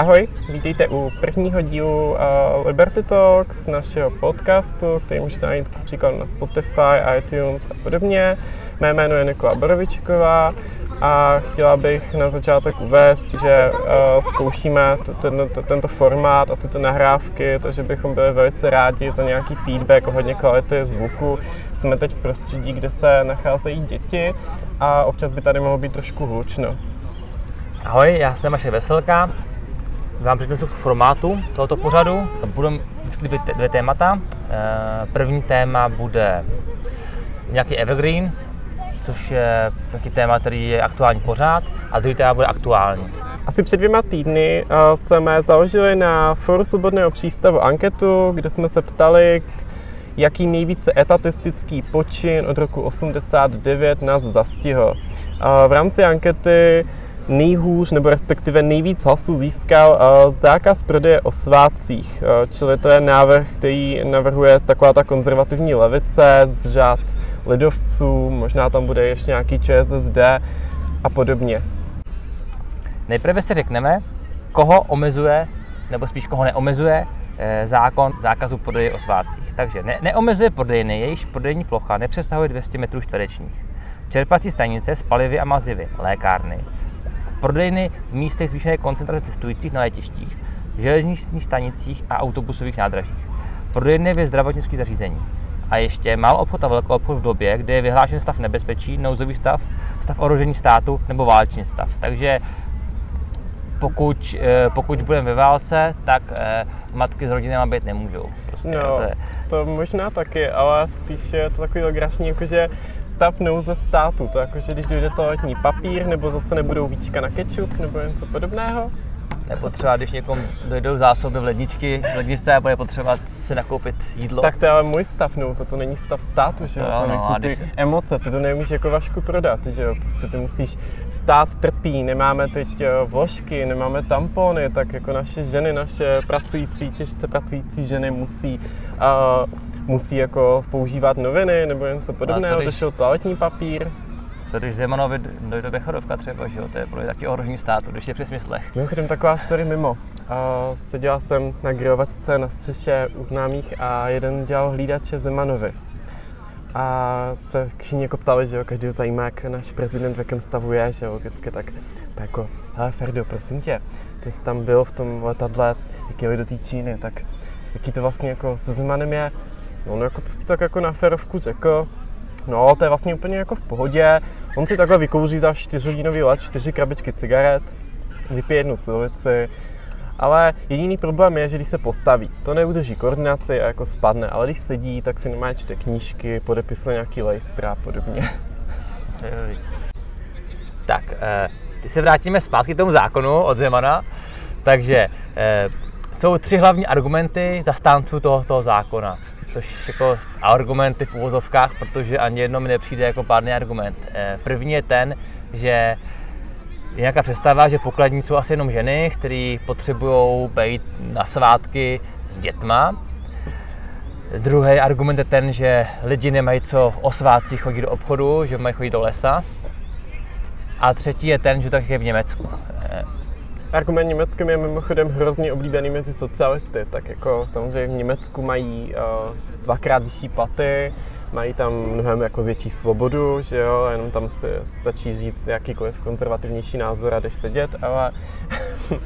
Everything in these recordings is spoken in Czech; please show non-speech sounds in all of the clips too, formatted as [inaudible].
Ahoj, vítejte u prvního dílu uh, Liberty Talks, našeho podcastu, který můžete najít příklad na Spotify, iTunes a podobně. Mé jméno je Nikola Borovičková a chtěla bych na začátek uvést, že uh, zkoušíme to, ten, to, tento formát a tyto nahrávky, takže bychom byli velice rádi za nějaký feedback ohledně kvality zvuku. Jsme teď v prostředí, kde se nacházejí děti a občas by tady mohlo být trošku hlučno. Ahoj, já jsem Maše Veselka. Vám přednesu k formátu tohoto pořadu. Budou vždycky dvě, dvě témata. Eh, první téma bude nějaký evergreen, což je nějaký téma, který je aktuální pořád, a druhý téma bude aktuální. Asi před dvěma týdny uh, jsme založili na Foru Svobodného přístavu anketu, kde jsme se ptali, jaký nejvíce etatistický počin od roku 89 nás zastihl. Uh, v rámci ankety nejhůř nebo respektive nejvíc hlasů získal uh, zákaz prodeje o svátcích. Uh, čili to je návrh, který navrhuje taková ta konzervativní levice z řád lidovců, možná tam bude ještě nějaký ČSSD a podobně. Nejprve si řekneme, koho omezuje, nebo spíš koho neomezuje eh, zákon zákazu prodeje o svátcích. Takže ne, neomezuje prodejny, jejíž prodejní plocha nepřesahuje 200 metrů čtverečních. Čerpací stanice s palivy a mazivy, lékárny, prodejny v místech zvýšené koncentrace cestujících na letištích, železničních stanicích a autobusových nádražích, prodejny ve zdravotnických zařízení. A ještě mal obchod a velkou obchod v době, kdy je vyhlášen stav nebezpečí, nouzový stav, stav ohrožení státu nebo válečný stav. Takže pokud, eh, pokud budeme ve válce, tak eh, matky s rodinami být nemůžou. Prostě, no, to, je... to možná taky, ale spíš je to takový legrační, jakože stav nouze státu. To jakože když dojde toaletní papír, nebo zase nebudou víčka na kečup, nebo něco podobného. Nebo třeba, když někomu dojdou zásoby v ledničky, v ledničce a bude potřeba si nakoupit jídlo. Tak to je ale můj stav nouze, to není stav státu, že jo? To, to no, nejsou ty když... emoce, ty to nemůžeš jako vašku prodat, že jo? Prostě ty musíš, stát trpí, nemáme teď eh, vložky, nemáme tampony, tak jako naše ženy, naše pracující, těžce pracující ženy musí uh, musí jako používat noviny nebo něco podobného, došel toaletní papír. Co když Zemanovi dojde Bechodovka třeba, že jo? To je pro taky ohrožení státu, když je při smyslech. Mimochodem taková story mimo. Uh, seděla jsem na grilovačce na střeše u známých a jeden dělal hlídače Zemanovi. A se všichni jako ptali, že jo, každý zajímá, jak náš prezident v jakém stavu je, že jo, vždycky tak, tak jako, hele Ferdo, prosím tě, ty jsi tam byl v tom letadle, jak jeli do té Číny, tak jaký to vlastně jako se Zemanem je, No, on jako prostě tak jako na ferovku řekl, no to je vlastně úplně jako v pohodě. On si takhle vykouří za 4 hodinový let 4 krabičky cigaret, vypije jednu silovici, ale jediný problém je, že když se postaví, to neudrží koordinaci a jako spadne, ale když sedí, tak si nemá čte knížky, podepisuje nějaký lejstra a podobně. [laughs] Tak, eh, když se vrátíme zpátky k tomu zákonu od Zemana, takže eh, jsou tři hlavní argumenty zastánců tohoto zákona což jako argumenty v uvozovkách, protože ani jedno mi nepřijde jako pádný argument. Eh, první je ten, že je nějaká představa, že pokladní jsou asi jenom ženy, které potřebují být na svátky s dětma. Druhý argument je ten, že lidi nemají co o svátcích chodit do obchodu, že mají chodit do lesa. A třetí je ten, že tak je v Německu. Argument německým je mimochodem hrozně oblíbený mezi socialisty, tak jako samozřejmě v Německu mají uh, dvakrát vyšší platy, mají tam mnohem jako větší svobodu, že jo, jenom tam si stačí říct jakýkoliv konzervativnější názor a jdeš sedět, ale... [laughs]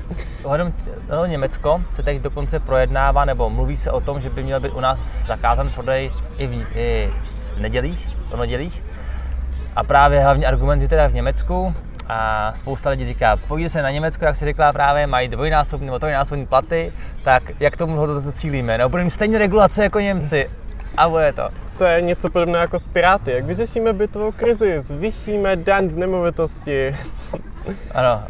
Ohledem no, Německo se teď dokonce projednává, nebo mluví se o tom, že by měl být u nás zakázán prodej i v, i v nedělích, v nedělích. A právě hlavní argument je teda v Německu, a spousta lidí říká, pojďte se na Německo, jak si řekla právě, mají dvojnásobný nebo trojnásobný platy, tak jak tomu to cílíme? No, budeme stejně regulace jako Němci. A bude to. To je něco podobného jako s Piráty. Jak vyřešíme bytovou krizi? Zvýšíme daň z nemovitosti. Ano,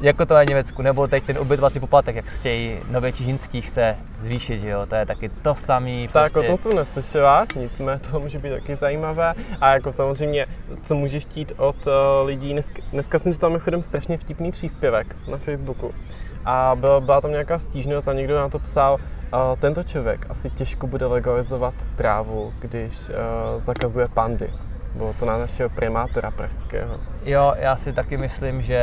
jako to je Německu, nebo teď ten ubytovací poplatek, jak chtějí Nové Čižinský chce zvýšit, že jo, to je taky to samý. Tak prostě. o tom jsem neslyšela, nicméně to může být taky zajímavé. A jako samozřejmě, co můžeš chtít od uh, lidí, dneska, dneska jsem četl mimochodem strašně vtipný příspěvek na Facebooku. A byla, byla tam nějaká stížnost a někdo na to psal, uh, tento člověk asi těžko bude legalizovat trávu, když uh, zakazuje pandy. Bylo to na našeho primátora pražského. Jo, já si taky myslím, že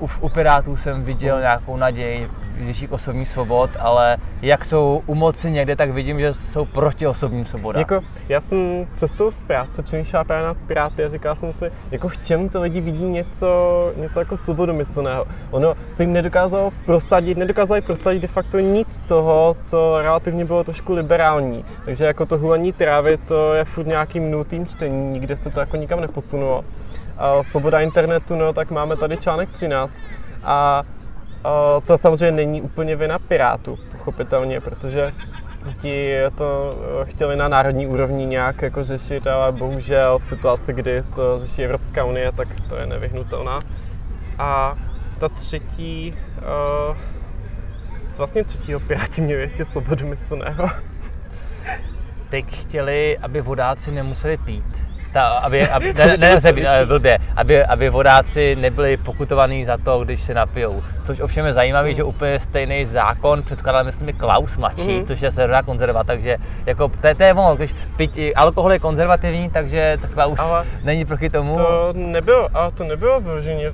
u, u Pirátů jsem viděl nějakou naději větších osobních svobod, ale jak jsou u moci někde, tak vidím, že jsou proti osobním svobodám. Jako, já jsem cestou z práce přemýšlel právě na Piráty a říkal jsem si, jako v čem ty lidi vidí něco, něco jako svobodomyslného. Ono se jim nedokázalo prosadit, nedokázali prosadit de facto nic z toho, co relativně bylo trošku liberální. Takže jako to hulení trávy, to je furt nějakým nutým čtení, nikde se to jako nikam neposunulo. Svoboda internetu, no tak máme tady článek 13 a to samozřejmě není úplně vina Pirátů, pochopitelně, protože ti to eh, chtěli na národní úrovni nějak jako řešit, ale bohužel v situaci, kdy to řeší Evropská unie, tak to je nevyhnutelná. A ta třetí, uh, vlastně třetího Piráti měli ještě svobodomyslného. Teď chtěli, aby vodáci nemuseli pít ta, aby, aby, ne, ne, ne, ne, blbě, aby, aby vodáci nebyli pokutovaní za to, když se napijou. Což ovšem je zajímavé, že úplně stejný zákon předkládal, myslím, Klaus mladší, mm-hmm. což je severná konzerva, takže jako to, to je ono, když pít, alkohol je konzervativní, takže Klaus ale není proti tomu. To nebylo, ale to nebylo vyloženě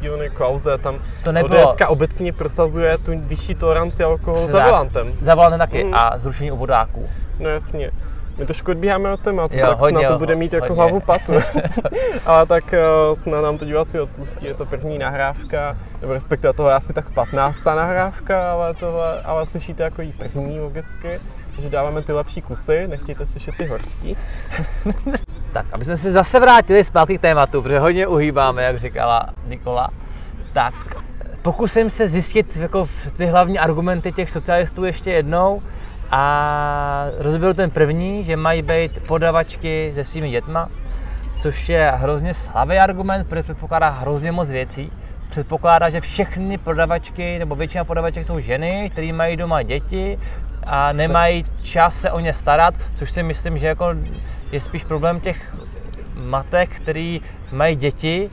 dílny Klauze, tam to nebylo. ODSka obecně prosazuje tu vyšší toleranci alkoholu za volantem. Za volantem taky mm. a zrušení u vodáků. No jasně. My trošku odbíháme od tématu, jo, tak hodně, na to bude mít jako hodně. hlavu patu. [laughs] [laughs] ale tak uh, snad nám to diváci odpustí, je to první nahrávka, nebo respektive toho asi tak 15. nahrávka, ale, tohle, ale slyšíte jako jí první logicky, že dáváme ty lepší kusy, nechtějte slyšet ty horší. [laughs] tak, aby jsme se zase vrátili zpátky k tématu, protože hodně uhýbáme, jak říkala Nikola, tak pokusím se zjistit jako ty hlavní argumenty těch socialistů ještě jednou a rozbil ten první, že mají být podavačky se svými dětma, což je hrozně slabý argument, protože předpokládá hrozně moc věcí. Předpokládá, že všechny prodavačky nebo většina prodavaček jsou ženy, které mají doma děti a nemají čas se o ně starat, což si myslím, že jako je spíš problém těch matek, který mají děti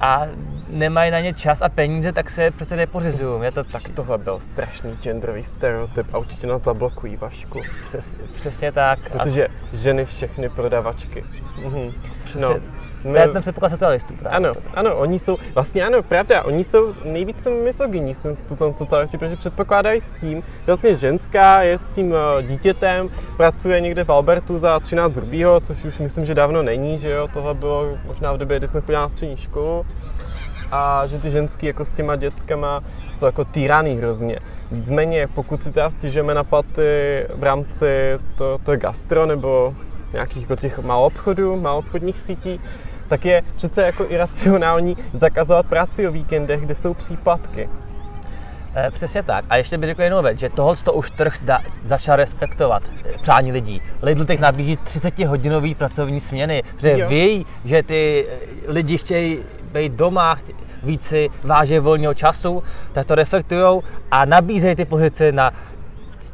a nemají na ně čas a peníze, tak se přece nepořizují. Je to tak tohle byl strašný genderový stereotyp a určitě nás zablokují, Vašku. Přes, přesně tak. Protože a... ženy všechny prodavačky. Mhm. Přesně. No, my... To je ten předpoklad socialistů právě. Ano, ano, oni jsou, vlastně ano, pravda, oni jsou nejvíce misogyní s tím způsobem socialisti, protože předpokládají s tím, že vlastně ženská je s tím eh, dítětem, pracuje někde v Albertu za 13 hrubýho, což už myslím, že dávno není, že jo, tohle bylo možná v době, kdy jsem chodila na střední školu a že ty ženský jako s těma dětskama jsou jako týraný hrozně. Nicméně, pokud si teda stěžujeme na platy v rámci to, to gastro nebo nějakých jako těch malobchodů, malobchodních sítí, tak je přece jako iracionální zakazovat práci o víkendech, kde jsou příplatky. E, přesně tak. A ještě bych řekl jednou věc, že tohle to už trh da, začal respektovat eh, přání lidí. Lidl teď nabízí 30-hodinový pracovní směny, jo. ví, že ty eh, lidi chtějí být doma, více váže volného času, tak to reflektují a nabízejí ty pozice na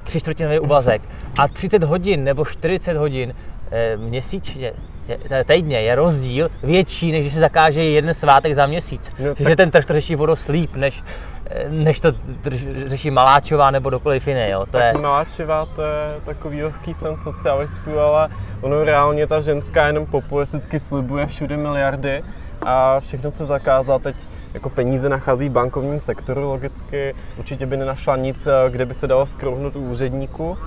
tři čtvrtinový úvazek. A 30 hodin nebo 40 hodin e, měsíčně týdně je rozdíl větší, než když se zakáže jeden svátek za měsíc. No, tak... Že ten trh to řeší vodoslíp, než, eh, než to řeší Maláčová nebo dokoliv jiný. Jo. To tak je... Maláčová to je takový lehký sen socialistů, ale ono reálně ta ženská jenom populisticky slibuje všude miliardy a všechno chce zakázat. Teď jako peníze nachází v bankovním sektoru logicky. Určitě by nenašla nic, eh, kde by se dalo skrouhnout u úředníku.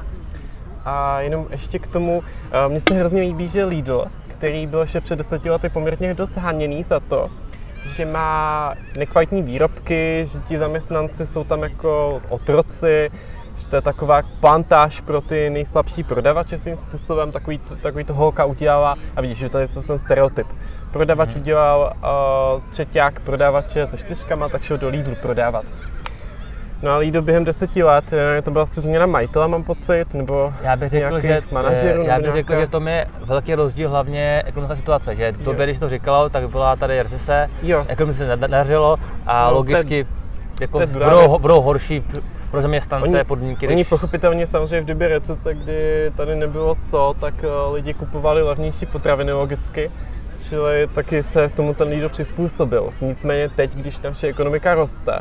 A jenom ještě k tomu, eh, mně se hrozně líbí, že Lidl, který byl ještě před deseti lety poměrně dost haněný za to, že má nekvalitní výrobky, že ti zaměstnanci jsou tam jako otroci, že to je taková plantáž pro ty nejslabší prodavače tím způsobem, takový, takový to holka udělala a vidíš, že to je ten stereotyp. Prodavač mm-hmm. udělal uh, třetíák prodavače se čtyřkama, tak šel do Lidlu prodávat. No a Lido během deseti let, eh, to byla asi změna majitele, mám pocit, nebo já bych řekl, že, manažerů, já bych řekl, že to je velký rozdíl hlavně ekonomická situace, že v době, když to říkalo, tak byla tady recese, ekonomice se nedařilo a no, logicky ten, jako ten budou, budou horší pro zaměstnance oni, podmínky. Oni když... pochopitelně samozřejmě v době recese, kdy tady nebylo co, tak eh, lidi kupovali levnější potraviny logicky, čili taky se tomu ten Lido přizpůsobil. Nicméně teď, když naše ekonomika roste,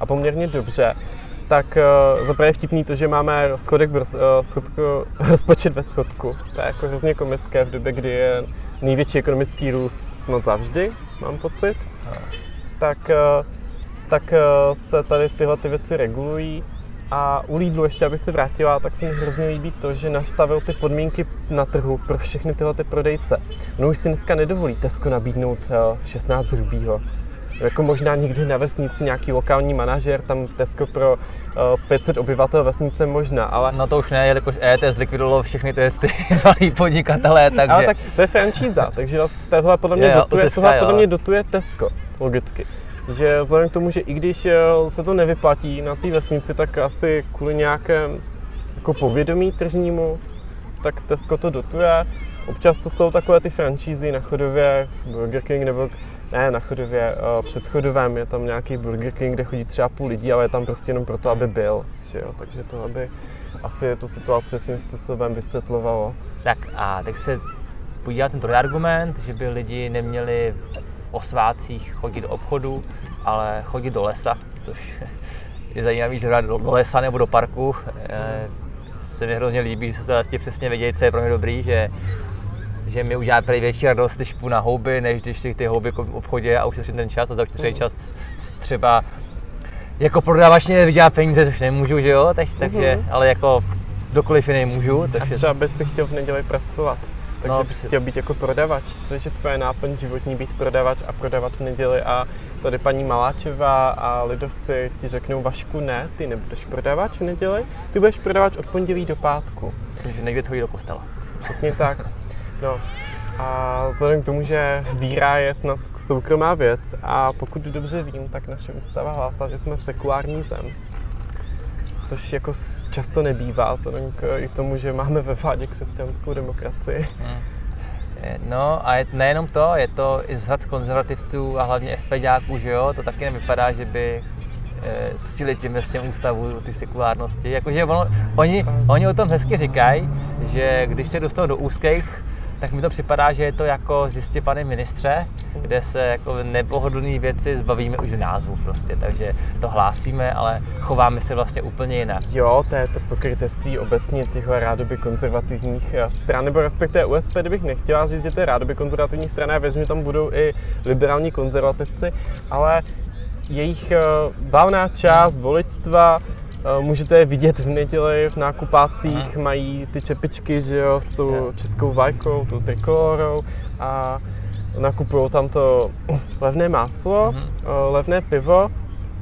a poměrně dobře, tak uh, zaprvé vtipný to, že máme schodek, uh, schodku, [laughs] rozpočet ve schodku. To je jako hrozně komické v době, kdy je největší ekonomický růst snad zavždy, mám pocit. Tak uh, tak eh, se tady tyhle ty věci regulují. A u Lidlu, ještě abych se vrátila, tak se mi hrozně líbí to, že nastavil ty podmínky na trhu pro všechny tyhle ty prodejce. No už si dneska nedovolí Tesco nabídnout 16 eh, hrubýho. Jako možná někdy na vesnici nějaký lokální manažer, tam Tesco pro uh, eh, 500 obyvatel vesnice možná, ale... No to už ne, jelikož EET zlikvidovalo všechny ty, ty [laughs] malý podnikatelé, takže... Ale tak to je franšíza, takže tohle podle mě, je, dotuje, tohle podle mě dotuje Tesco, logicky že vzhledem k tomu, že i když eh, se to nevyplatí na té vesnici, tak asi kvůli nějakém jako povědomí tržnímu, tak Tesco to dotuje. Občas to jsou takové ty franšízy na chodově, Burger King nebo ne na chodově, eh, před chodovém je tam nějaký Burger King, kde chodí třeba půl lidí, ale je tam prostě jenom proto, aby byl, že jo? takže to aby asi tu situaci svým způsobem vysvětlovalo. Tak a tak se podívat ten druhý argument, že by lidi neměli o svácích chodit do obchodu, ale chodit do lesa, což [laughs] je zajímavý, že do, do lesa nebo do parku. E, se mi hrozně líbí, že se vlastně přesně vědět, co je pro mě dobrý, že že mi udělá prý větší radost, když půjdu na houby, než když si ty houby v obchodě a ušetřím ten čas a za ušetřený mm. čas třeba jako prodavač mě vydělá peníze, což nemůžu, že jo, tak, takže, mm. ale jako kdokoliv jiný můžu. Takže... A třeba bys si chtěl v neděli pracovat takže no, bys chtěl být jako prodavač, což je tvoje náplň životní být prodavač a prodávat v neděli a tady paní Maláčová a lidovci ti řeknou Vašku ne, ty nebudeš prodavač v neděli, ty budeš prodavač od pondělí do pátku. Takže někde chodí do kostela. Přesně tak. [laughs] No. A vzhledem k tomu, že víra je snad soukromá věc a pokud dobře vím, tak naše ústava hlásá, že jsme sekulární zem což jako často nebývá, vzhledem k tomu, že máme ve vládě křesťanskou demokracii. Hmm. No a je, nejenom to, je to i z hled konzervativců a hlavně SPDáků, že jo, to taky nevypadá, že by e, ctili tím vlastně ústavu ty sekulárnosti. Jakože ono, oni, oni o tom hezky říkají, že když se dostanou do úzkých tak mi to připadá, že je to jako zjistě pane ministře, kde se jako nepohodlné věci zbavíme už v názvu prostě, takže to hlásíme, ale chováme se vlastně úplně jinak. Jo, to je to pokrytectví obecně těch rádoby konzervativních eh, stran, nebo respektive USP, bych nechtěla říct, že to je rádoby konzervativní strana, já věřím, že tam budou i liberální konzervativci, ale jejich eh, valná část voličstva můžete je vidět v neděli v nákupácích, Aha. mají ty čepičky, že jo, s tou českou vlajkou, tou trikolorou a nakupují tam to [laughs] levné máslo, mhm. Eh, levné pivo,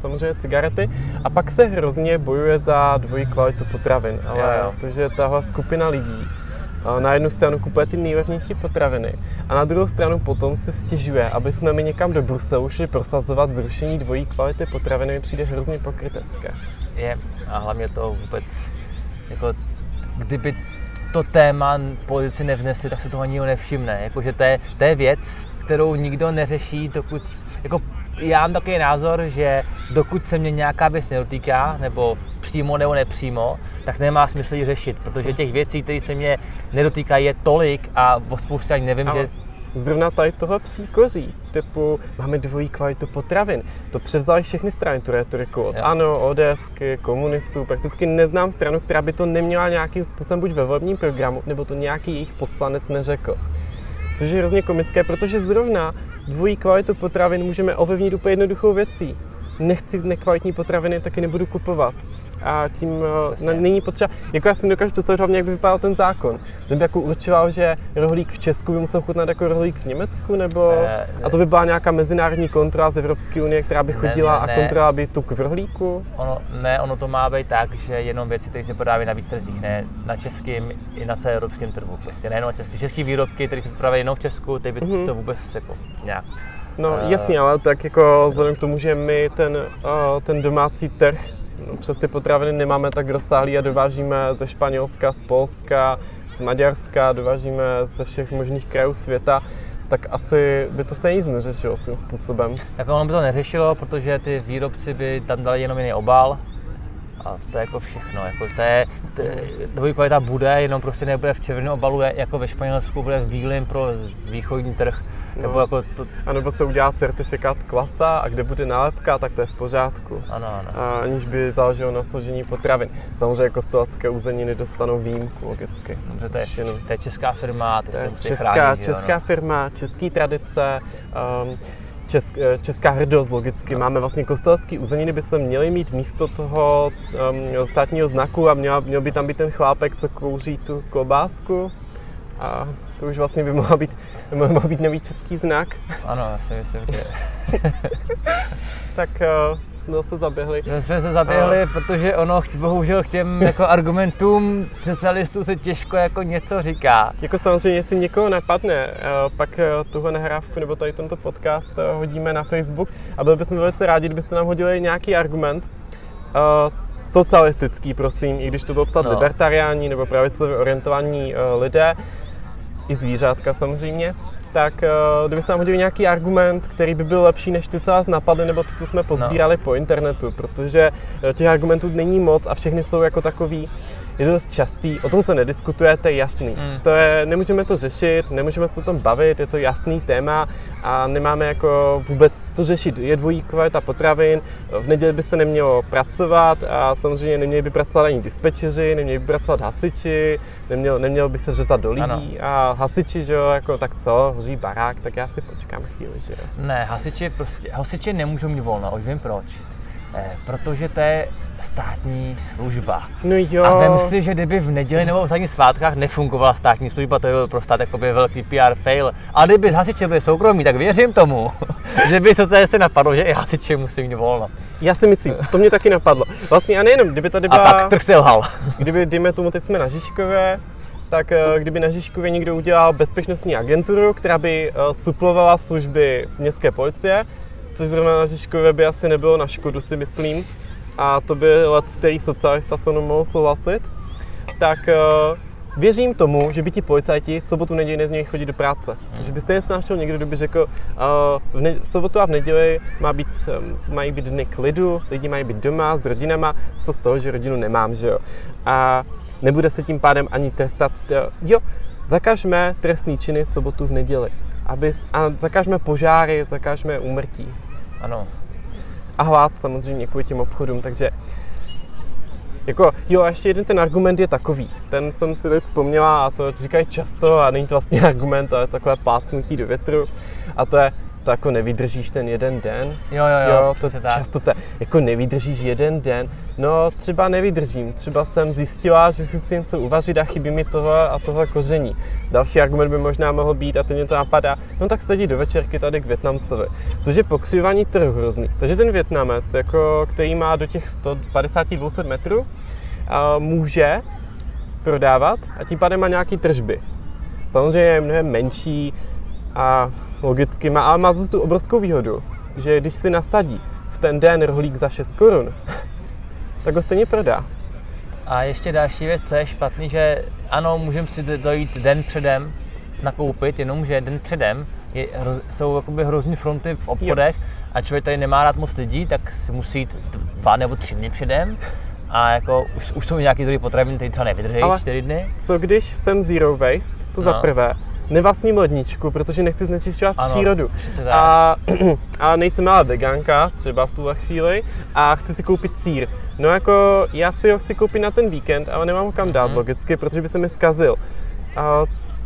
samozřejmě cigarety a pak se hrozně bojuje za dvojí kvalitu potravin, ale jo, jo. to, že tahle skupina lidí na jednu stranu kupuje ty nejlevnější potraviny a na druhou stranu potom se stěžuje, aby jsme my někam do Bruselu šli prosazovat zrušení dvojí kvality potraviny, mi přijde hrozně pokrytecké. Je a hlavně to vůbec, jako kdyby to téma politici nevnesli, tak se toho ani nevšimne. Jakože to je, to je věc, kterou nikdo neřeší, dokud, jako já mám takový názor, že dokud se mě nějaká věc nedotýká, nebo přímo nebo nepřímo, tak nemá smysl ji řešit, protože těch věcí, které se mě nedotýkají, je tolik a o spoustě ani nevím, Ale... že zrovna tady toho příkoří, typu máme dvojí kvalitu potravin. To převzali všechny strany tu retoriku od jo. ANO, ODSky, komunistů. Prakticky neznám stranu, která by to neměla nějakým způsobem buď ve volebním programu, nebo to nějaký jejich poslanec neřekl. Což je hrozně komické, protože zrovna dvojí kvalitu potravin můžeme ovlivnit úplně jednoduchou věcí. Nechci nekvalitní potraviny, taky nebudu kupovat a tím eh, Přesně. není potřeba, jako já si dokážu představit hlavně, jak by vypadal ten zákon. Ten by jako určoval, že rohlík v Česku by musel chutnat jako rohlík v Německu, nebo ne, ne. a to by byla nějaká mezinárodní kontrola z Evropské unie, která by chodila ne, ne, ne. a kontrola by tuk v rohlíku? Ono, ne, ono to má být tak, že jenom věci, které se prodávají na víc trzích, ne na českém i na celé evropském trhu. Prostě nejenom české, české výrobky, které se prodávají jenom v Česku, ty by mm-hmm. to vůbec jako nějak No uh, jasně, ale tak jako vzhledem k tomu, že my ten, uh, ten domácí trh přes ty potraviny nemáme tak rozsáhlý a dovážíme ze Španělska, z Polska, z Maďarska, dovážíme ze všech možných krajů světa, tak asi by to stejně nic neřešilo tím způsobem. Tak ono by to neřešilo, protože ty výrobci by tam dali jenom jiný obal, a to je jako všechno. Jako to je, to je, dvojí kvalita bude, jenom prostě nebude v červeném obalu, jako ve Španělsku, bude v bílém pro východní trh. No. Nebo jako to... A nebo se udělá certifikát kvasa a kde bude nálepka, tak to je v pořádku. Ano, ano. A aniž by záleželo na složení potravin. Samozřejmě kostelacké uzeniny dostanou výjimku, logicky. Dobře, to je, to je česká firma, to, to je česká, chránit, česká no. firma, český tradice. Um, česk, eh, česká hrdost logicky. No. Máme vlastně kostelský uzeniny, by se měli mít místo toho um, státního znaku a měl, měl by tam být ten chlápek, co kouří tu klobásku. A to už vlastně by mohl být, [laughs] mohl být nový český znak. Ano, já si myslím, že Tak uh, jsme se zaběhli. jsme, jsme se zaběhli, protože ono bohužel k těm jako argumentům socialistů se těžko jako něco říká. Jako samozřejmě, jestli někoho napadne, eh, pak eh, tuhle nahrávku nebo tady tento podcast eh, hodíme na Facebook a byli bychom velice rádi, kdybyste nám hodili nějaký argument, socialistický, prosím, i když to budou psát No. libertariáni nebo pravicově orientovaní lidé, i zvířátka samozřejmě, tak eh, kdybyste nám hodili nějaký argument, který by byl lepší než ty, co vás napadly, nebo ty, co jsme pozbírali no. po internetu, protože eh, těch argumentů není moc a všechny jsou jako takový, je to dost častý, o tom se nediskutuje, to je jasný. Mm. To je, nemůžeme to řešit, nemůžeme se o tom bavit, je to jasný téma a nemáme jako vůbec to řešit. Je dvojí kvalita potravin, v neděli by se nemělo pracovat a samozřejmě neměli by pracovat ani dispečeři, neměli by pracovat hasiči, nemělo, nemělo by se řezat do lidí Ano. a hasiči, že jo, jako tak co, hoří barák, tak já si počkám chvíli, že jo. Ne, hasiči prostě, hasiči nemůžou mít volno, už vím proč. Eh, protože to je státní služba. No jo. A vem si, že kdyby v neděli nebo v ostatních svátkách nefungovala státní služba, to by byl pro stát jakoby velký PR fail. A kdyby hasiči byli soukromí, tak věřím tomu, [laughs] že by socialisty napadlo, že i hasiči musí mít volno. Já si myslím, to mě taky napadlo. Vlastně a nejenom, kdyby tady A byla... pak trh selhal. [laughs] Kdyby, dejme tomu, teď jsme na Žižkově, tak eh, kdyby na Žižkově někdo udělal bezpečnostní agenturu, která by eh, suplovala služby městské policie, což zrovna na Žižkově by asi nebylo na škodu, si myslím. A to by let, který socialista se mnou mohl souhlasit. Tak eh, věřím tomu, že by ti policajti v sobotu neděli nezměli chodit do práce. Hmm. Že by stejně se našel někdo, kdo by řekl, eh, v, ne- v sobotu a v neděli má být, eh, mají být dny klidu, lidi mají být doma s rodinama, co z toho, že rodinu nemám, že jo. A nebude se tím pádem ani trestat, jo, zakažme trestný činy v sobotu v neděli. Aby, a zakažme požáry, zakažme úmrtí. Ano. A hlad samozřejmě kvůli těm obchodům, takže jako, jo, a ještě jeden ten argument je takový. Ten jsem si teď vzpomněla a to říkají často a není to vlastně [laughs] argument, ale takové plácnutí do větru. A to je, to jako nevydržíš ten jeden den. Jo, jo, jo, to přesně tak. často to, jako nevydržíš jeden den. No, třeba nevydržím. Třeba jsem zjistila, že si chci něco uvařit a chybí mi tohle a tohle koření. Další argument by možná mohl být, a teď mě to napadá, no tak sedí do večerky tady k Větnamcovi. Což je pokřivání trhu hrozný. Takže ten Větnamec, jako, který má do těch 150-200 metrů, a může prodávat a tím pádem má nějaký tržby. Samozřejmě je mnohem menší a logicky má, ale má zase tu obrovskou výhodu, že když si nasadí v ten den rohlík za 6 korun, [laughs] tak ho stejně prodá. A ještě další věc, co je špatný, že ano, můžeme si dojít den předem nakoupit, jenomže den předem je, jsou jakoby hrozný fronty v obchodech a člověk tady nemá rád moc lidí, tak si musí jít dva nebo tři dny předem a jako už, už jsou nějaký druhy potravin, které třeba nevydrží Ale- čtyři dny. Co když jsem zero waste, to za No. prvé, nevlastním ledničku, protože nechci znečišťovat Ano, přírodu. A, [clears throat] a nejsem ale veganka, třeba v tuhle chvíli, a chci si koupit sír. No jako, já si ho chci koupit na ten víkend, ale nemám ho kam dát Mhm. logicky, protože by se mi zkazil. A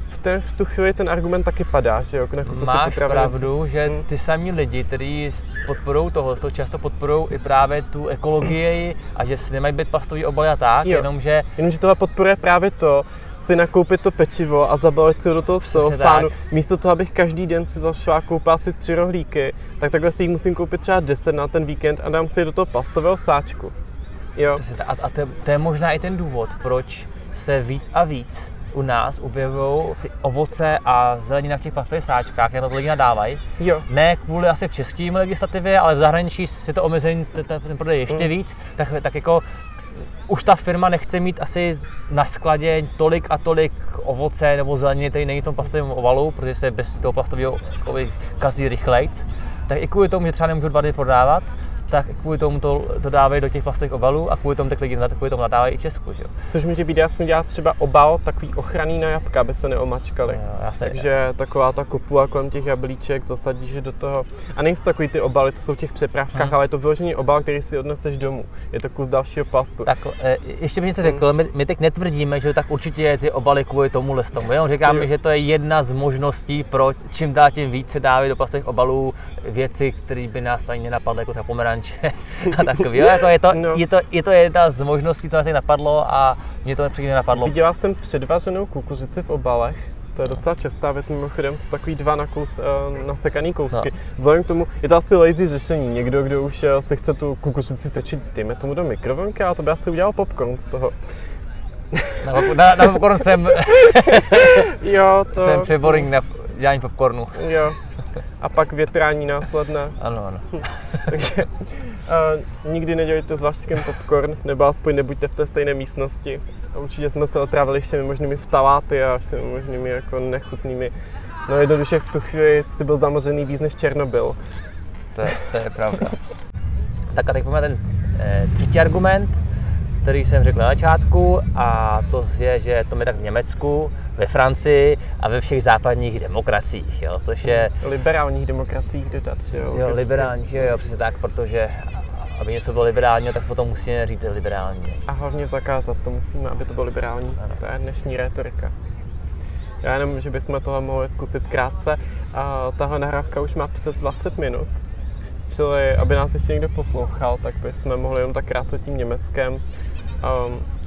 v, ten, v tu chvíli ten argument taky padá, že jo? Nakupte si Máš potraviny. pravdu, že Hmm. ty samí lidi, kteří podporují tohle, to často podporují i právě tu ekologii a že si nemají být plastový obaly a tak, Jo. jenomže Jenomže tohle podporuje právě to, si nakoupit to pečivo a zabalit si do toho celofánu. tak. Místo toho, abych každý den si zašla a koupila si tři rohlíky, tak takhle si jich musím koupit třeba 10 na ten víkend a dám si do toho plastového sáčku. Jo. A, a to, to je možná i ten důvod, proč se víc a víc u nás objevují ty ovoce a zelenina v těch plastových sáčkách, jenom to lidi nadávají. jo. Ne kvůli asi v české legislativě, ale v zahraničí si to omezení t- t- ten prodej ještě Mm. víc, tak, tak jako už ta firma nechce mít asi na skladě tolik a tolik ovoce nebo zeleniny, který není v tom plastovém ovalu, protože se bez toho plastového kazí rychlejc. Tak i kvůli tomu, že třeba nemůžu dva dny prodávat, tak kvůli tomu to, to dávají do těch plastových obalů a kvůli tomu tak lidi kvůli tomu nadávají i v Česku. Že? Což může být, já jsem dělal třeba obal takový ochranný na jabka, aby se neomačkali. Jo, já se, Takže taková ta kopula kolem těch jablíček zasadíš do toho. A nejsou takový ty obaly, co jsou v těch přepravkách, hmm. ale je to vyložený obal, který si odneseš domů. Je to kus dalšího plastu. Tak e, ještě mi něco řekl, hmm. my, my teď netvrdíme, že tak určitě je ty obaly kvůli tomu listomu. Jo? Říkáme, jo. že to je jedna z možností, pro čím dál tím více dávají do plastových obalů věci, které by nás ani nenapadly, jako třeba pomeranče [laughs] a takový. Jo, jako je, to, no. je, to, je to jedna z možností, co nás napadlo a mě to nepřímě napadlo. Viděla jsem předvařenou kukuřici v obalech, to je docela častá věc, mimochodem jsou takový dva na kus, uh, nasekaný kousky. No. Vzhledem k tomu, je to asi lazy řešení. Někdo, kdo už uh, si chce tu kukuřici tečit, dejme tomu do mikrovlnky, a to by asi udělal popcorn z toho. Na, na, na popcorn jsem, [laughs] jo, to... jsem přeboring na dělání popcornu. Jo, a pak větrání následné. Ano, ano. [laughs] Takže uh, nikdy nedělejte s vaškem popcorn, nebo aspoň nebuďte v té stejné místnosti. A určitě jsme se otrávili všemi možnými vtaláty a všemi možnými jako nechutnými. No jednoduše v tu chvíli si byl zamořený víc než Černobyl. To je, to je pravda. tak a teď pojďme ten e, třetí argument, který jsem řekl na začátku, a to je, že to je tak v Německu, ve Francii a ve všech západních demokraciích, jo, což je... Liberálních demokraciích dodat, jo. Jo, liberálních, jo, jo, přesně tak, protože aby něco bylo liberální, tak potom musíme říct liberální. A hlavně zakázat to musíme, aby to bylo liberální. Ano. To je dnešní retorika. Já jenom, že bychom tohle mohli zkusit krátce. A tahle nahrávka už má přes 20 minut. Čili, aby nás ještě někdo poslouchal, tak bychom mohli jenom tak krátce tím Německem. Um,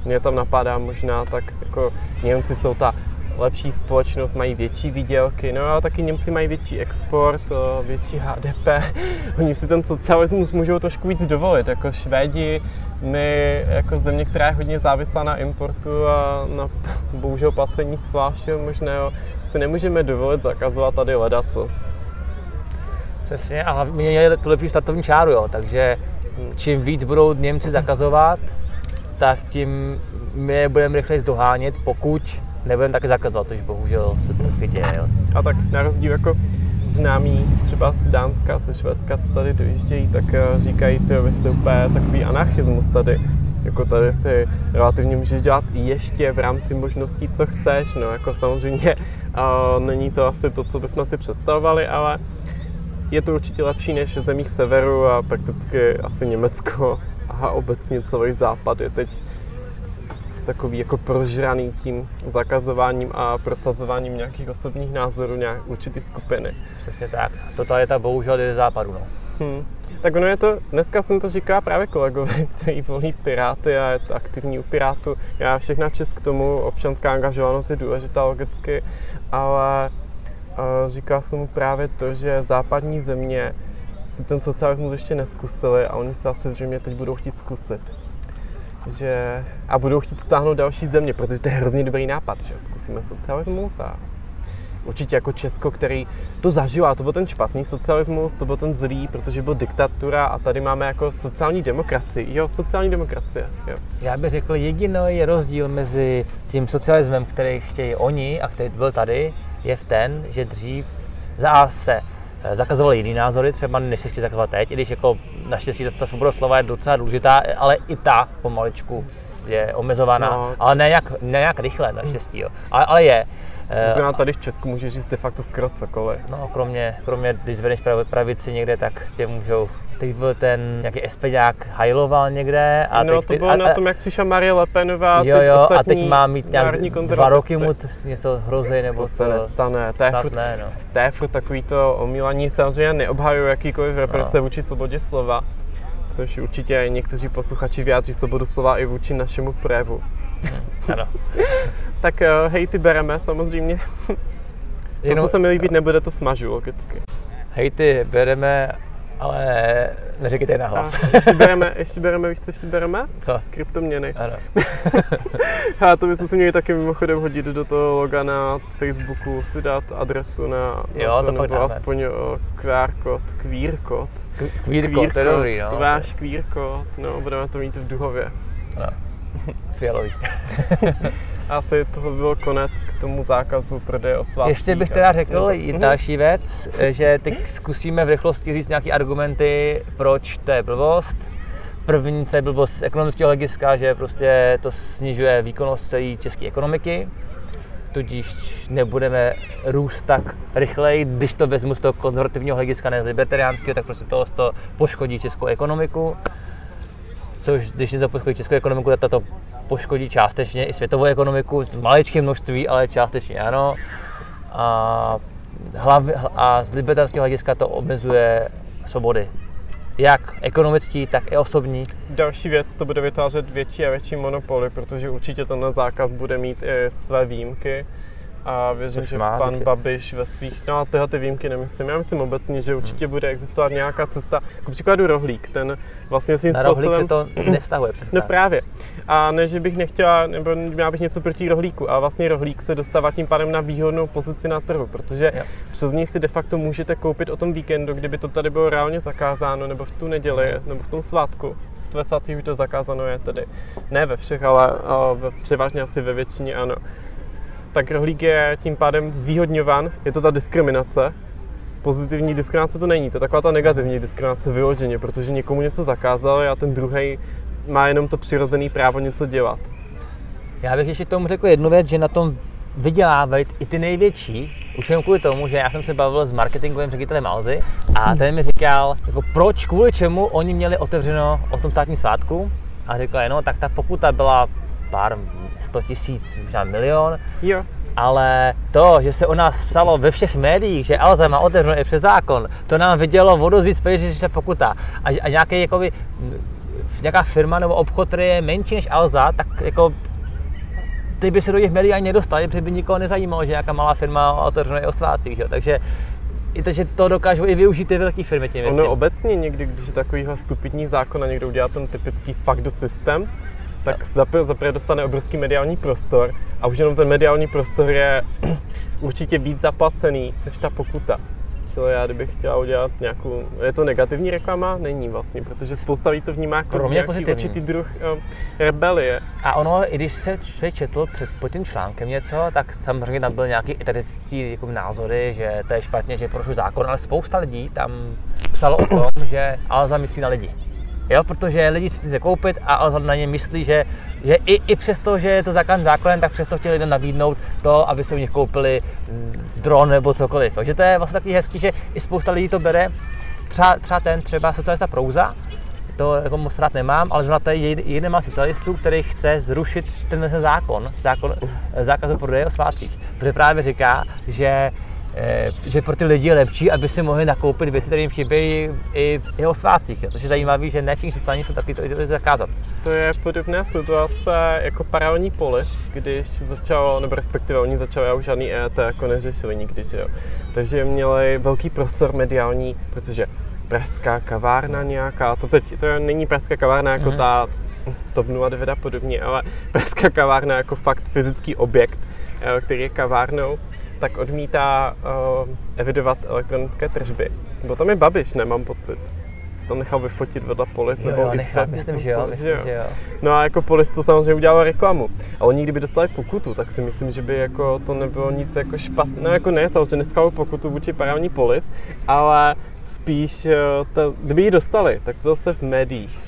mě tam napadá možná tak, jako Němci jsou ta lepší společnost, mají větší výdělky, no ale taky Němci mají větší export, větší HDP. [laughs] Oni si ten socialismus můžou trošku víc dovolit, jako Švédi, my jako země, která je hodně závislá na importu a na [laughs] bohužel placení zvláště možného, si nemůžeme dovolit zakazovat tady ledacos. Přesně, a hlavně je tu lepší startovní čáru, jo, takže čím víc budou Němci zakazovat, tak tím my je budeme rychleji dohánět, pokud nebudeme taky zakazovat, což bohužel se taky děje. Jo. A tak na rozdíl jako známí třeba z Dánska, ze Švédska, co tady dojíždějí, tak eh, říkají, ty vy jste úplně takový anarchismus tady. Jako tady si relativně můžeš dělat ještě v rámci možností, co chceš. No jako samozřejmě uh, [laughs] není to asi to, co bychom si představovali, ale je to určitě lepší než v zemích severu a prakticky asi Německo a obecně celý západ je teď takový jako prožraný tím zakazováním a prosazováním nějakých osobních názorů nějak určitý skupiny. Přesně tak. ta bohužel je západu. No. Hmm. Tak ono je to, dneska jsem to říkal právě kolegovi, [laughs] který volí Piráty a je to aktivní u Pirátu. Já všechna čest k tomu, občanská angažovanost je důležitá logicky, ale uh, říkal jsem mu právě to, že západní země si ten socialismus ještě neskusili a oni se asi zřejmě teď budou chtít zkusit že a budou chtít stáhnout další země, protože to je hrozně dobrý nápad, že zkusíme socialismus a určitě jako Česko, který to zažilo, a to byl ten špatný socialismus, to byl ten zlý, protože byl diktatura a tady máme jako sociální demokracii. Jo, sociální demokracie. Jo. Já bych řekl, jediný rozdíl mezi tím socialismem, který chtějí oni a který byl tady, je v ten, že dřív za se Eh, zakazovali jiný názory, třeba než se chtějí zakazovat teď, i když jako naštěstí ta svoboda slova je docela důležitá, ale i ta pomaličku je omezovaná, no. ale ne jak, ne jak rychle naštěstí, jo. Ale, ale je. Eh, Znamená, tady v Česku můžeš říct de facto skoro cokoliv. No, kromě, kromě když zvedneš pravici někde, tak tě můžou Teď byl ten nějaký espeďák hajloval někde. A no, teď, to bylo a, na tom, jak přišla Marie Lepenová, jo, jo, a teď má mít nějak dva roky mu něco hrozej, nebo to se nestane. To je, furt, ne, no. to je furt takový to omílaní, samozřejmě neobhajují jakýkoliv represe no. vůči svobodě slova, což určitě někteří posluchači vyjádří svobodu slova i vůči našemu projevu. Hmm, ano. [laughs] tak uh, hej, ty bereme samozřejmě. to, Jenom, co se mi líbit nebude, to smažu logicky. Hej, ty bereme ale neříkejte na hlas. A ještě bereme, ještě bereme, víš, co ještě bereme? Co? Kryptoměny. Ano. [laughs] a to bychom si měli taky mimochodem hodit do toho loga na Facebooku, si dát adresu na, jo, na to, to nebo aspoň QR kód, QR kód. QR kód, to je dobrý, no. Váš QR kód, no, budeme to mít v Duhově. No. [laughs] Fialový. [laughs] asi toho bylo konec k tomu zákazu prodeje o svátcích. Ještě bych teda řekl i další věc, že teď zkusíme v rychlosti říct nějaké argumenty, proč to je blbost. První, to je blbost z ekonomického hlediska, že prostě to snižuje výkonnost celé české ekonomiky, tudíž nebudeme růst tak rychleji, když to vezmu z toho konzervativního hlediska, ne z libertariánského, tak prostě to, to poškodí českou ekonomiku. Což když to poškodí českou ekonomiku, tak to poškodí částečně i světovou ekonomiku, v maličkém množství, ale částečně ano. A, hlav, a z libertánského hlediska to omezuje svobody. Jak ekonomický, tak i osobní. Další věc, to bude vytvářet větší a větší monopoly, protože určitě tenhle zákaz bude mít i své výjimky a věřím, Což že má, pan si... Babiš ve svých, no a tyhle ty výjimky nemyslím, já myslím obecně, že určitě bude existovat nějaká cesta, k příkladu rohlík, ten vlastně svým Na rohlík se to nevztahuje přesně. No právě. A ne, že bych nechtěla, nebo měla bych něco proti rohlíku, a vlastně rohlík se dostává tím pádem na výhodnou pozici na trhu, protože jo. přes něj si de facto můžete koupit o tom víkendu, kdyby to tady bylo reálně zakázáno, nebo v tu neděli, hmm. nebo v tom svátku, ve svátcích už to zakázáno je tedy. Ne ve všech, ale ve, převážně asi ve většině ano tak rohlík je tím pádem zvýhodňovan, je to ta diskriminace. Pozitivní diskriminace to není, to je taková ta negativní diskriminace vyloženě, protože někomu něco zakázali a ten druhý má jenom to přirozené právo něco dělat. Já bych ještě tomu řekl jednu věc, že na tom vydělávají i ty největší, už jen kvůli tomu, že já jsem se bavil s marketingovým ředitelem Alzy a ten mi říkal, jako proč, kvůli čemu oni měli otevřeno o tom státním svátku a říkal, no tak ta pokuta byla pár 100 tisíc, možná milion. Jo. Ale to, že se o nás psalo ve všech médiích, že Alza má otevřeno i přes zákon, to nám vidělo vodu víc peněz, než se pokuta. A, a nějaký, jakoby, nějaká firma nebo obchod, který je menší než Alza, tak jako ty by se do těch médií ani nedostali, protože by nikoho nezajímalo, že nějaká malá firma otevřeno i o svácích. Jo. Takže i to, že to dokážou i využít ty velké firmy tím Ono obecně někdy, když je takovýhle stupidní zákon a někdo udělá ten typický fuck the system, tak zaprvé dostane obrovský mediální prostor a už jenom ten mediální prostor je [clears throat] určitě víc zaplacený než ta pokuta. Čili já kdybych chtěla udělat nějakou, je to negativní reklama? Není vlastně, protože spousta lidí to vnímá jako Pro mě nějaký určitý druh um, rebelie. A ono, i když se člověk četl před, pod tím článkem něco, tak samozřejmě tam byl nějaký etatický jako názory, že to je špatně, že porušuje zákon, ale spousta lidí tam psalo o tom, že Alza myslí na lidi. Jo, protože lidi si chce koupit a ale na ně myslí, že, že i, i přesto, že je to zákon zákonem, tak přesto chtěli lidem nabídnout to, aby se u nich koupili mm, dron nebo cokoliv. Takže to je vlastně takový hezký, že i spousta lidí to bere. Třeba, třeba ten, třeba socialista Prouza, to jako moc rád nemám, ale zrovna tady jeden má socialistů, který chce zrušit ten zákon, zákon zákazu prodeje o svácích. Protože právě říká, že že pro ty lidi je lepší, aby si mohli nakoupit věci, které jim chybějí i v jeho svácích. Což je zajímavé, že ne všichni sociální jsou taky to zakázat. To je podobná situace jako paralelní polis, když začalo, nebo respektive oni začali, já už žádný EET jako neřešili nikdy, že jo. Takže měli velký prostor mediální, protože pražská kavárna nějaká, to teď, to není pražská kavárna jako mm-hmm. ta TOP 09 a podobně, ale pražská kavárna jako fakt fyzický objekt, eh, který je kavárnou, tak odmítá uh, evidovat elektronické tržby. Bo tam je Babiš, nemám pocit. Se tam nechal vyfotit vedle polis. Jo, nebo jo, nechal, myslím, že jo, myslím, že jo. No a jako polis to samozřejmě udělal reklamu. A oni kdyby dostali pokutu, tak si myslím, že by jako to nebylo nic jako špatné. No jako ne, to, že neschválil pokutu vůči parální polis, ale spíš, eh, to, kdyby ji dostali, tak to zase v médiích.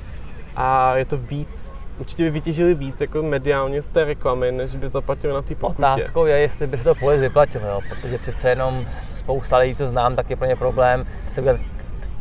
A je to víc určitě by vytěžili víc jako mediálně z té reklamy, než by zaplatili na ty pokutě. Otázkou je, jestli by se to polis vyplatilo, jo, protože přece jenom spousta lidí, co znám, tak je pro ně problém se udělat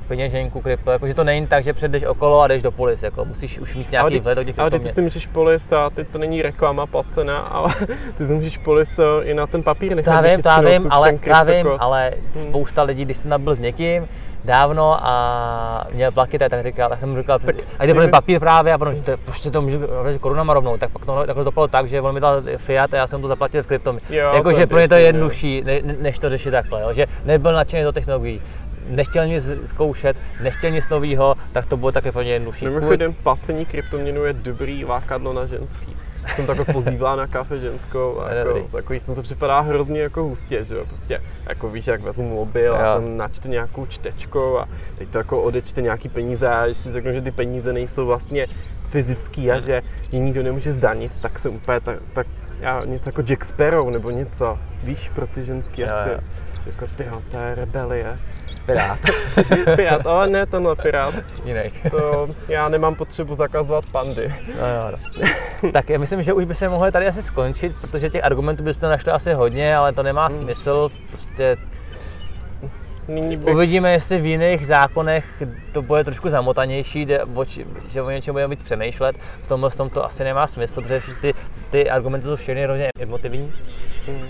peněženku, krypto, jakože to není tak, že předeš okolo a jdeš do polis, jako musíš už mít nějaký vhled do těch Ale ty si můžeš polis a teď to není reklama placená, ale [laughs] ty si můžeš polis eh, i na ten papír nechat. Já vím, já vím, ale, já vím, ale hmm. spousta lidí, když jsi nabil s někým, dávno a měl plaky, tak říkal, tak jsem mu říkal, a jde ten papír právě a potom, že to, prostě to může korunama rovnou, tak pak to, tak to bylo tak, že on mi dal fiat a já jsem to zaplatil v kryptomě. Jakože pro ně to je jednodušší, ne, než to řešit takhle, jo? že nebyl nadšený do technologií nechtěl nic zkoušet, nechtěl nic nového, tak to bylo také pro ně jednodušší. Mimochodem, placení kryptoměnu je dobrý lákadlo na ženský jsem takhle pozývá na kafe ženskou a jako, takový jsem se připadá hrozně jako hustě, že jo, prostě jako víš, jak vezmu mobil jo. a tam načte nějakou čtečkou a teď to jako odečte nějaký peníze a když si řeknu, že ty peníze nejsou vlastně fyzický a že je nikdo nemůže zdanit, tak jsem úplně tak, tak já, něco jako Jack Sparrow nebo něco, víš, pro ty ženský Jo, asi. jo. Jako tyho, to je rebelie. Pirát. [laughs] Pirát, ale ne tenhle pirát. Jiný. To já nemám potřebu zakazovat pandy. No, jo, no. tak já myslím, že už by se mohli tady asi skončit, protože těch argumentů bychom našli asi hodně, ale to nemá Hmm. smysl. Prostě Nyní bych, uvidíme, jestli v jiných zákonech to bude trošku zamotanější, že o něčem budeme víc přemýšlet. V tomhle v tom to asi nemá smysl, protože ty, ty argumenty jsou všechny hrozně emotivní. Hmm. Uh,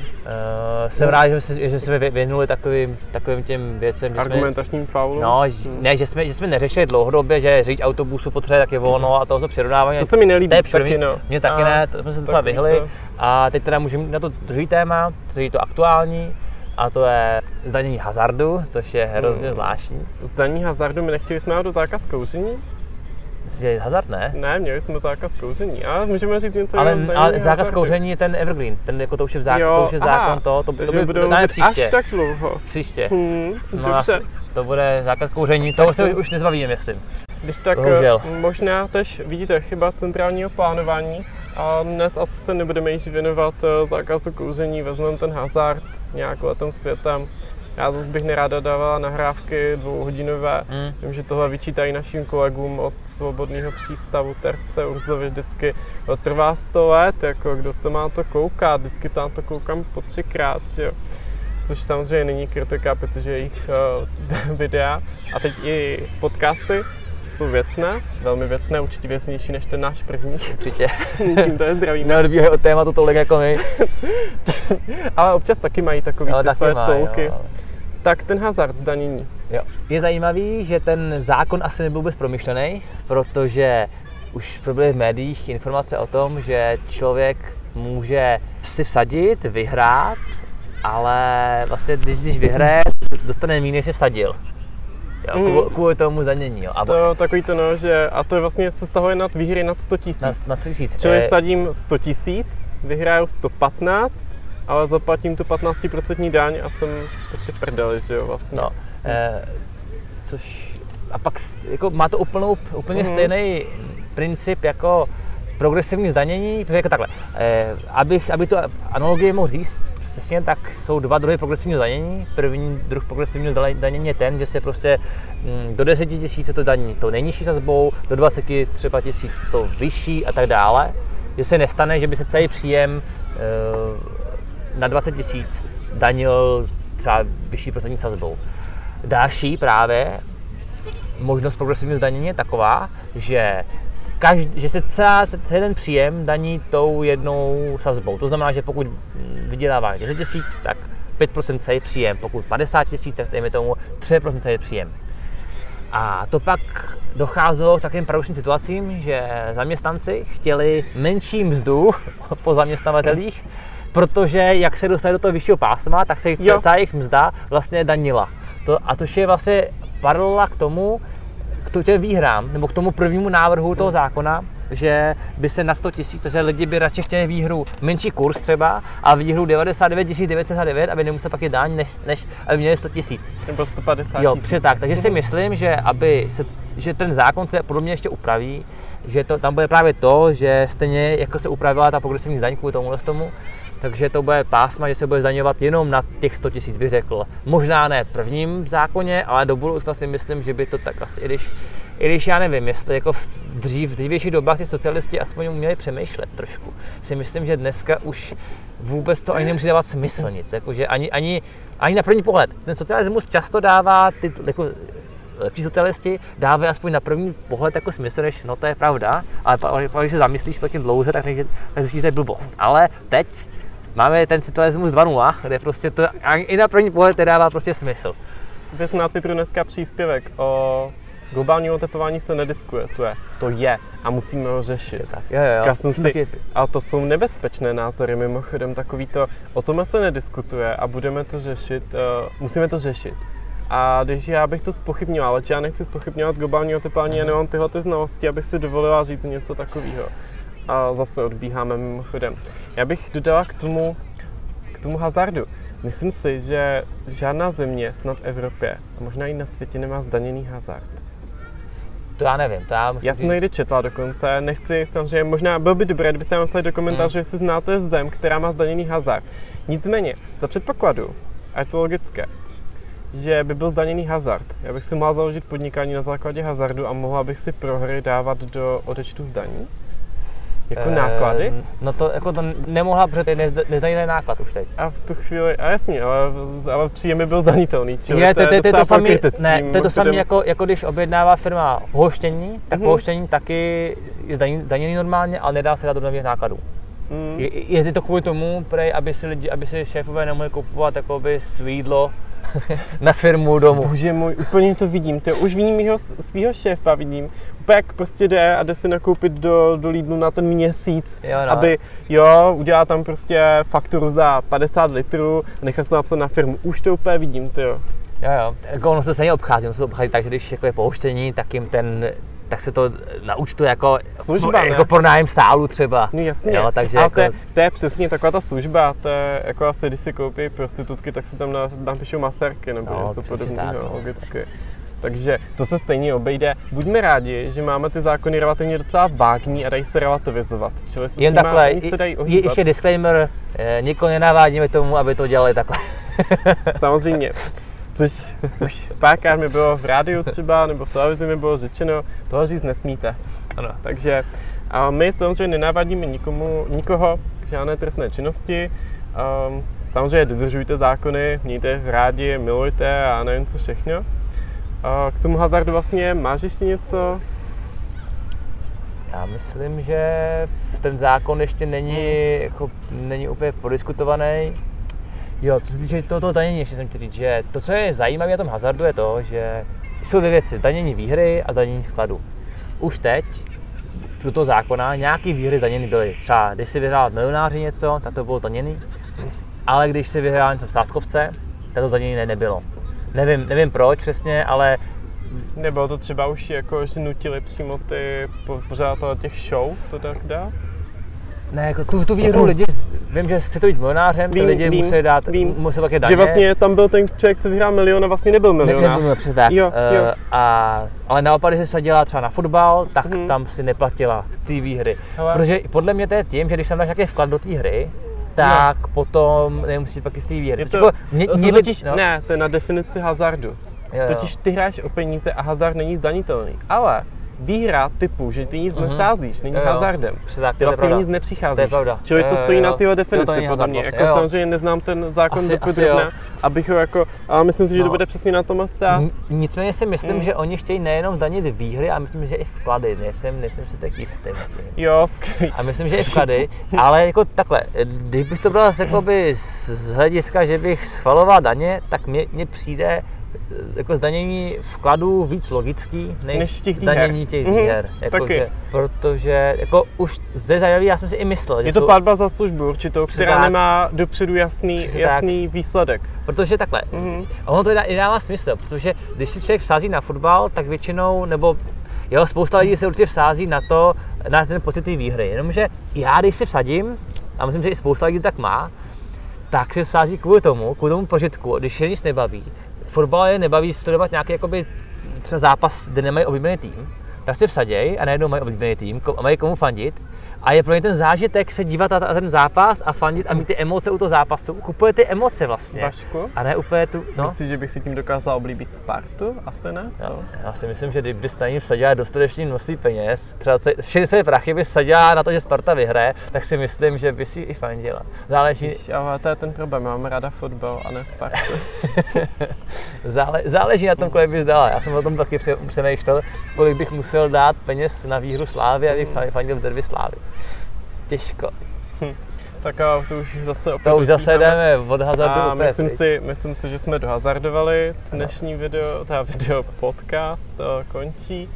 jsem rád, že jsme, že jsme vě- věnuli takovým, takovým těm věcem, že argumentačním faulu. No, ž- ne, že jsme, že jsme neřešili dlouhodobě, že řidič autobusu potřebuje taky volno a toho se přirovnávání. To se mi nelíbí To je taky, první, no. Mně taky A ne, to jsme se docela vyhli. to- A teď teda můžeme na to druhý téma, který je to aktuální, a to je zdanění hazardu, což je hrozně Hmm. zvláštní. Zdaní hazardu, my nechtěli jsme do zákaz kouření? Je hazard, ne? Ne, měli jsme zákaz kouření, ale můžeme říct něco Ale, zdanění ale zákaz hazardu. kouření je ten evergreen, ten jako to už je, v zákon, Jo, to už je aha, zákon to, to, to, Takže by, budou příště. až tak dlouho. Příště. Hmm, No, dobře. asi, to bude zákaz kouření, toho Tak se to- už nezbavíme, myslím. Když tak Bohužel. eh, možná tež vidíte chyba centrálního plánování a dnes asi se nebudeme již věnovat eh, zákazu kouření, vezmeme ten hazard nějak letem světem. Já zase bych neráda dávala nahrávky dvouhodinové. Mm. Vím, že tohle vyčítají našim kolegům od svobodného přístavu Terce Urzovi vždycky. Trvá 100 let, jako kdo se má to koukat, vždycky tam to koukám po třikrát, že jo. Což samozřejmě není kritika, protože jejich uh, [laughs] videa a teď i podcasty jsou věcné, velmi věcné, určitě věcnější než ten náš první. Určitě. Tím to je zdravíme. [laughs] Neodbíhají od tématu tolik jako my. [laughs] Ale občas taky mají takový Ale ty taky své má, tolky. jo. Tak ten hazard zdanění. Jo. Je zajímavý, že ten zákon asi nebyl vůbec promyšlený, protože už proběhly v médiích informace o tom, že člověk může si vsadit, vyhrát, ale vlastně když, když vyhraje, dostane méně, než se vsadil. Jo, Mhm. kvůli, kvůli tomu zdanění. Jo. A To takový to no, že, a to je vlastně se stahuje nad výhry nad 100 tisíc. na, na 3 tisíc. Čili Eh, sadím 100 tisíc, vyhraju 115, ale zaplatím tu 15% daň a jsem prostě v prdeli, že jo, vlastně. No, eh, což, a pak jako má to úplnou, úplně Mhm. stejný princip jako progresivní zdanění, protože jako takhle, eh, abych, aby tu analogii mohl říct, přesně tak jsou dva druhy progresivního zdanění. První druh progresivního zdanění je ten, že se prostě mm, do 10 tisíc to daní tou nejnižší sazbou, do 20 třeba tisíc to vyšší a tak dále. Že se nestane, že by se celý příjem eh, na 20 tisíc danil třeba vyšší procentní sazbou. Další právě možnost progresivního zdanění je taková, že, každý, že se celá, celý ten příjem daní tou jednou sazbou. To znamená, že pokud vydělává 10 tisíc, tak 5% celý příjem. Pokud 50 tisíc, tak dejme tomu 3% celý příjem. A to pak docházelo k takovým paradoxním situacím, že zaměstnanci chtěli menší mzdu [laughs] po zaměstnavatelích, protože jak se dostali do toho vyššího pásma, tak se jich celá jejich mzda vlastně danila. To, a to je vlastně paralela k tomu, k těm výhrám, nebo k tomu prvnímu návrhu toho zákona, že by se na 100 tisíc, takže lidi by radši chtěli výhru menší kurz třeba a výhru 99 909, aby nemusel pak je daň, než, než aby měli 100 tisíc. Nebo 150 Jo, přesně tak. Takže si myslím, že aby se, že ten zákon se podobně ještě upraví, že to, tam bude právě to, že stejně jako se upravila ta progresivní zdaň kvůli tomuhle tomu, takže to bude pásma, že se bude zdaňovat jenom na těch 100 tisíc, bych řekl. Možná ne v prvním zákoně, ale do budoucna si myslím, že by to tak asi, i když, i když já nevím, jestli jako v dřív, v dřívějších dobách ty socialisti aspoň uměli přemýšlet trošku. Si myslím, že dneska už vůbec to ani nemusí dávat smysl nic. Jakože ani, ani, ani na první pohled. Ten socialismus často dává ty, jako, lepší socialisti dávají aspoň na první pohled jako smysl, než no to je pravda, ale pak, když se zamyslíš pak dlouze, tak, tak zjistíš, že to je blbost. Ale teď máme ten socialismus 2.0, kde prostě to i na první pohled to dává prostě smysl. Vy na Twitteru dneska příspěvek o globálním oteplování se nediskuje, to je, to je a musíme ho řešit. Tak, jo, jo, jo. Říkal jsem Jsem si, a to jsou nebezpečné názory, mimochodem takový to, o tom se nediskutuje a budeme to řešit, uh, musíme to řešit. A když já bych to spochybnil, ale já nechci spochybňovat globální oteplání, já nemám tyhle ty znalosti, abych si dovolila říct něco takového. A zase odbíháme mimochodem. Já bych dodala k tomu, k tomu hazardu. Myslím si, že žádná země, snad v Evropě, a možná i na světě, nemá zdaněný hazard. To já nevím, to já musím Já jsem někdy četla dokonce, nechci samozřejmě, možná bylo by dobré, kdybyste nám do komentářů, Hmm. jestli znáte zem, která má zdaněný hazard. Nicméně, za předpokladu, a je to logické, že by byl zdaněný hazard. Já bych si mohla založit podnikání na základě hazardu a mohla bych si prohry dávat do odečtu zdaní? Jako Eh, náklady? No to jako to nemohla, protože to je nezda- nezdaněný náklad už teď. A v tu chvíli, a jasně, ale, ale příjem by byl zdanitelný, čili Je, to, to, to, je to samé, pokrytectví, ne, to je to samé jako, jako když objednává firma pohoštění, tak Mhm. pohoštění taky je zdaněný, zdaněný normálně, ale nedá se dát do nových nákladů. Mm. Je, je to kvůli tomu, prej, aby si, lidi, aby si šéfové nemohli kupovat jakoby svídlo [laughs] na firmu domů. Bože můj, úplně to vidím, to už vidím mýho, svýho šéfa, vidím, jak prostě jde a jde si nakoupit do, do Lidlu na ten měsíc, Jo, no. aby, jo, udělá tam prostě fakturu za 50 litrů a nechá se to napsat na firmu, už to úplně vidím, ty jo. Jo, jo. Jako ono se stejně obchází, ono se obchází tak, že když jako je pouštění, tak jim ten tak se to naúčtuje jako, Služba, ne? jako pronájem sálu třeba. No jasně, Jo, takže ale jako, to, je, to je přesně taková ta služba, to je jako asi, když si koupí prostitutky, tak si tam na- napíšou masérky nebo No, něco podobného, logicky. Takže to se stejně obejde. Buďme rádi, že máme ty zákony relativně docela vágní a dají se relativizovat. Čili se jen nima takhle, se dají je, ještě disclaimer, eh, nikoho nenavádíme tomu, aby to dělali takhle. [laughs] [laughs] Samozřejmě. Což už párkrát mi bylo v rádiu třeba, nebo v televizi mi bylo řečeno, toho říct nesmíte. Ano. Takže a my samozřejmě nenávadíme nikomu, nikoho k žádné trestné činnosti. Um, samozřejmě dodržujte zákony, mějte rádi, milujte a nevím co všechno. K tomu hazardu vlastně máš ještě něco? Já myslím, že ten zákon ještě není, jako, není úplně prodiskutovaný. Jo, co se týče toho, toho danění, ještě jsem chtěl říct, že to, co je zajímavé na tom hazardu, je to, že jsou dvě věci, danění výhry a danění vkladu. Už teď, pro toho zákona, nějaký výhry daněny byly. Třeba když si vyhrál milionáři něco, tak to bylo daněný, ale když si vyhrál něco v sáskovce, tak to danění ne, nebylo. Nevím, nevím proč přesně, ale Nebo to třeba už jako, že nutili přímo ty po- pořadatelé těch show to tak dá? ne, jako tu, tu výhru lidi, z- vím, že to být milionářem, ty Vím, lidi vím, museli dát, vím. museli také daně. Že vlastně tam byl ten člověk, co vyhrál milion a vlastně nebyl Ne, milionář. nebylo přesně tak. Jo, jo. Eh, a, ale naopak, když se sadila třeba na fotbal, tak Mhm. tam si neplatila ty výhry. Hele. Protože podle mě to je tím, že když tam dáš nějaký vklad do té hry, tak potom nemusíš pak té výhry. To, jako mě, to mě by- totiž, no, ne, to je na definici hazardu. jo, jo. Totiž ty hráš o peníze a hazard není zdanitelný. Ale výhra typu, že ty nic Mhm. nesázíš, není Jo, jo. hazardem. Přesně tak, Ty to vlastně nic nepřicházíš. To je pravda. Čili to Jo, stojí jo, na jo. Jo, to definici není podle mě. vlastně, Jako jo. samozřejmě neznám ten zákon Asi- asi dopodrobna, jo. abych ho jako, ale myslím si, že to No. bude přesně na tom stát. N- Nicméně si myslím, Mm. že oni chtějí nejenom danit výhry, a myslím, že i vklady. Nejsem, nejsem si tak jistý. Jo, skvělý. A myslím, že i vklady, ale jako takhle, kdybych to bral z, jakoby z hlediska, že bych schvaloval daně, tak mně, přijde jako zdanění vkladů víc logický, než, Než těch zdanění výher. těch Mhm, výher. Jako, taky. že, protože jako už zde zajímavý, já jsem si i myslel, že Je to jsou, platba za službu určitou, která tak. nemá dopředu jasný, jasný výsledek. protože takhle, Mhm. ono to i dává smysl, protože když si člověk vsází na fotbal, tak většinou, nebo jo, spousta lidí se určitě vsází na to, na ten pocit té výhry. Jenomže já, když si vsadím, a myslím, že i spousta lidí tak má, tak se vsází kvůli tomu, kvůli tomu prožitku, když je nic nebaví. Fotbal je nebaví sledovat nějaký jakoby, třeba zápas, kde nemají oblíbený tým, tak se vsaděj a najednou mají oblíbený tým a mají komu fandit. A je pro ně ten zážitek se dívat na ten zápas a fandit a mít ty emoce u toho zápasu. Kupuje ty emoce vlastně. Vašku? A ne úplně tu, no. Myslíš, že bych si tím dokázal oblíbit Spartu? Asi ne? Jo, já si myslím, že kdyby na ní vsadila dostatečný množství peněz, třeba se- všechny své prachy by vsadila na to, že Sparta vyhraje, tak si myslím, že by si i fandila. Záleží, Víš, ale to je ten problém, mám ráda fotbal a ne Spartu. [laughs] zále, záleží na tom, kolik bys dala. Já jsem o tom taky pře- přemýšlel, kolik bych musel dát peněz na výhru Slávy, abych fandil v derby Slávy. Těžko. [laughs] tak a to už zase opět To už zase jdeme od hazardu A úplně myslím pryč. si, myslím si, že jsme dohazardovali. Dnešní video, ta video podcast to končí.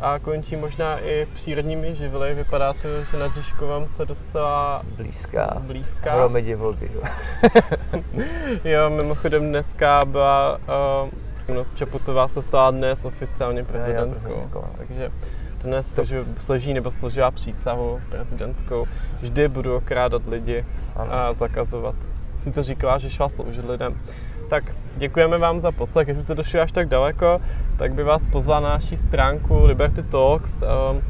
A končí možná i přírodními živly. Vypadá to, že na Žižkovém se docela Blízká. blízká. Hromady volby. [laughs] jo. Mimochodem dneska byla uh, no, Čaputová se stala dnes oficiálně prezidentkou. no. Takže dnes to, že složí nebo složila přísahu prezidentskou, vždy budu okrádat lidi Ano. a zakazovat. Sice říkala, že šla sloužit lidem. Tak děkujeme vám za poslech. Jestli jste došli až tak daleko, tak by vás pozval na naší stránku Liberty Talks. Um,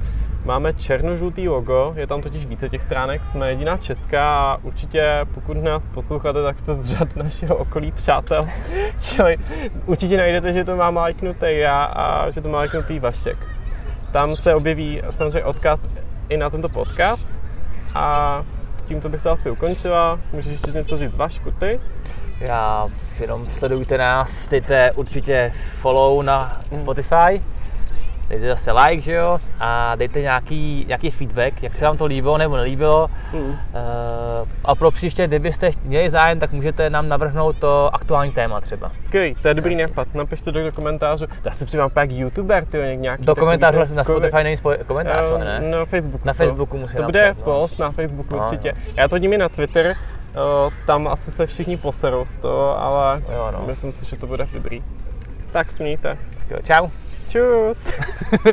Máme černožlutý logo, je tam totiž více těch stránek, jsme jediná česká a určitě pokud nás posloucháte, tak jste z řad našeho okolí přátel. [laughs] Čili určitě najdete, že to má lajknutý já a že to má lajknutý Vašek. Tam se objeví samozřejmě odkaz i na tento podcast a tímto bych to asi ukončila. Můžeš ještě něco říct Vašku, ty? Já jenom sledujte nás, dejte určitě follow na Spotify dejte zase like, že jo, a dejte nějaký, nějaký feedback, jak se vám to líbilo nebo nelíbilo. Mm. Uh, a pro příště, kdybyste měli zájem, tak můžete nám navrhnout to aktuální téma třeba. Skvělý, to je dobrý nápad. Napište do, do komentářů. Já si přidám pak youtuber, ty nějaký Do komentářů vlastně na Spotify není komentář, uh, ne? Na Facebooku. Na Facebooku musí To bude napsat, no. post no. na Facebooku no, určitě. No. Já to dím i na Twitter, uh, tam asi se všichni poserou z toho, ale jo, no. myslím si, že to bude dobrý. Tak, mějte. Jo, čau. Tschüss. [laughs]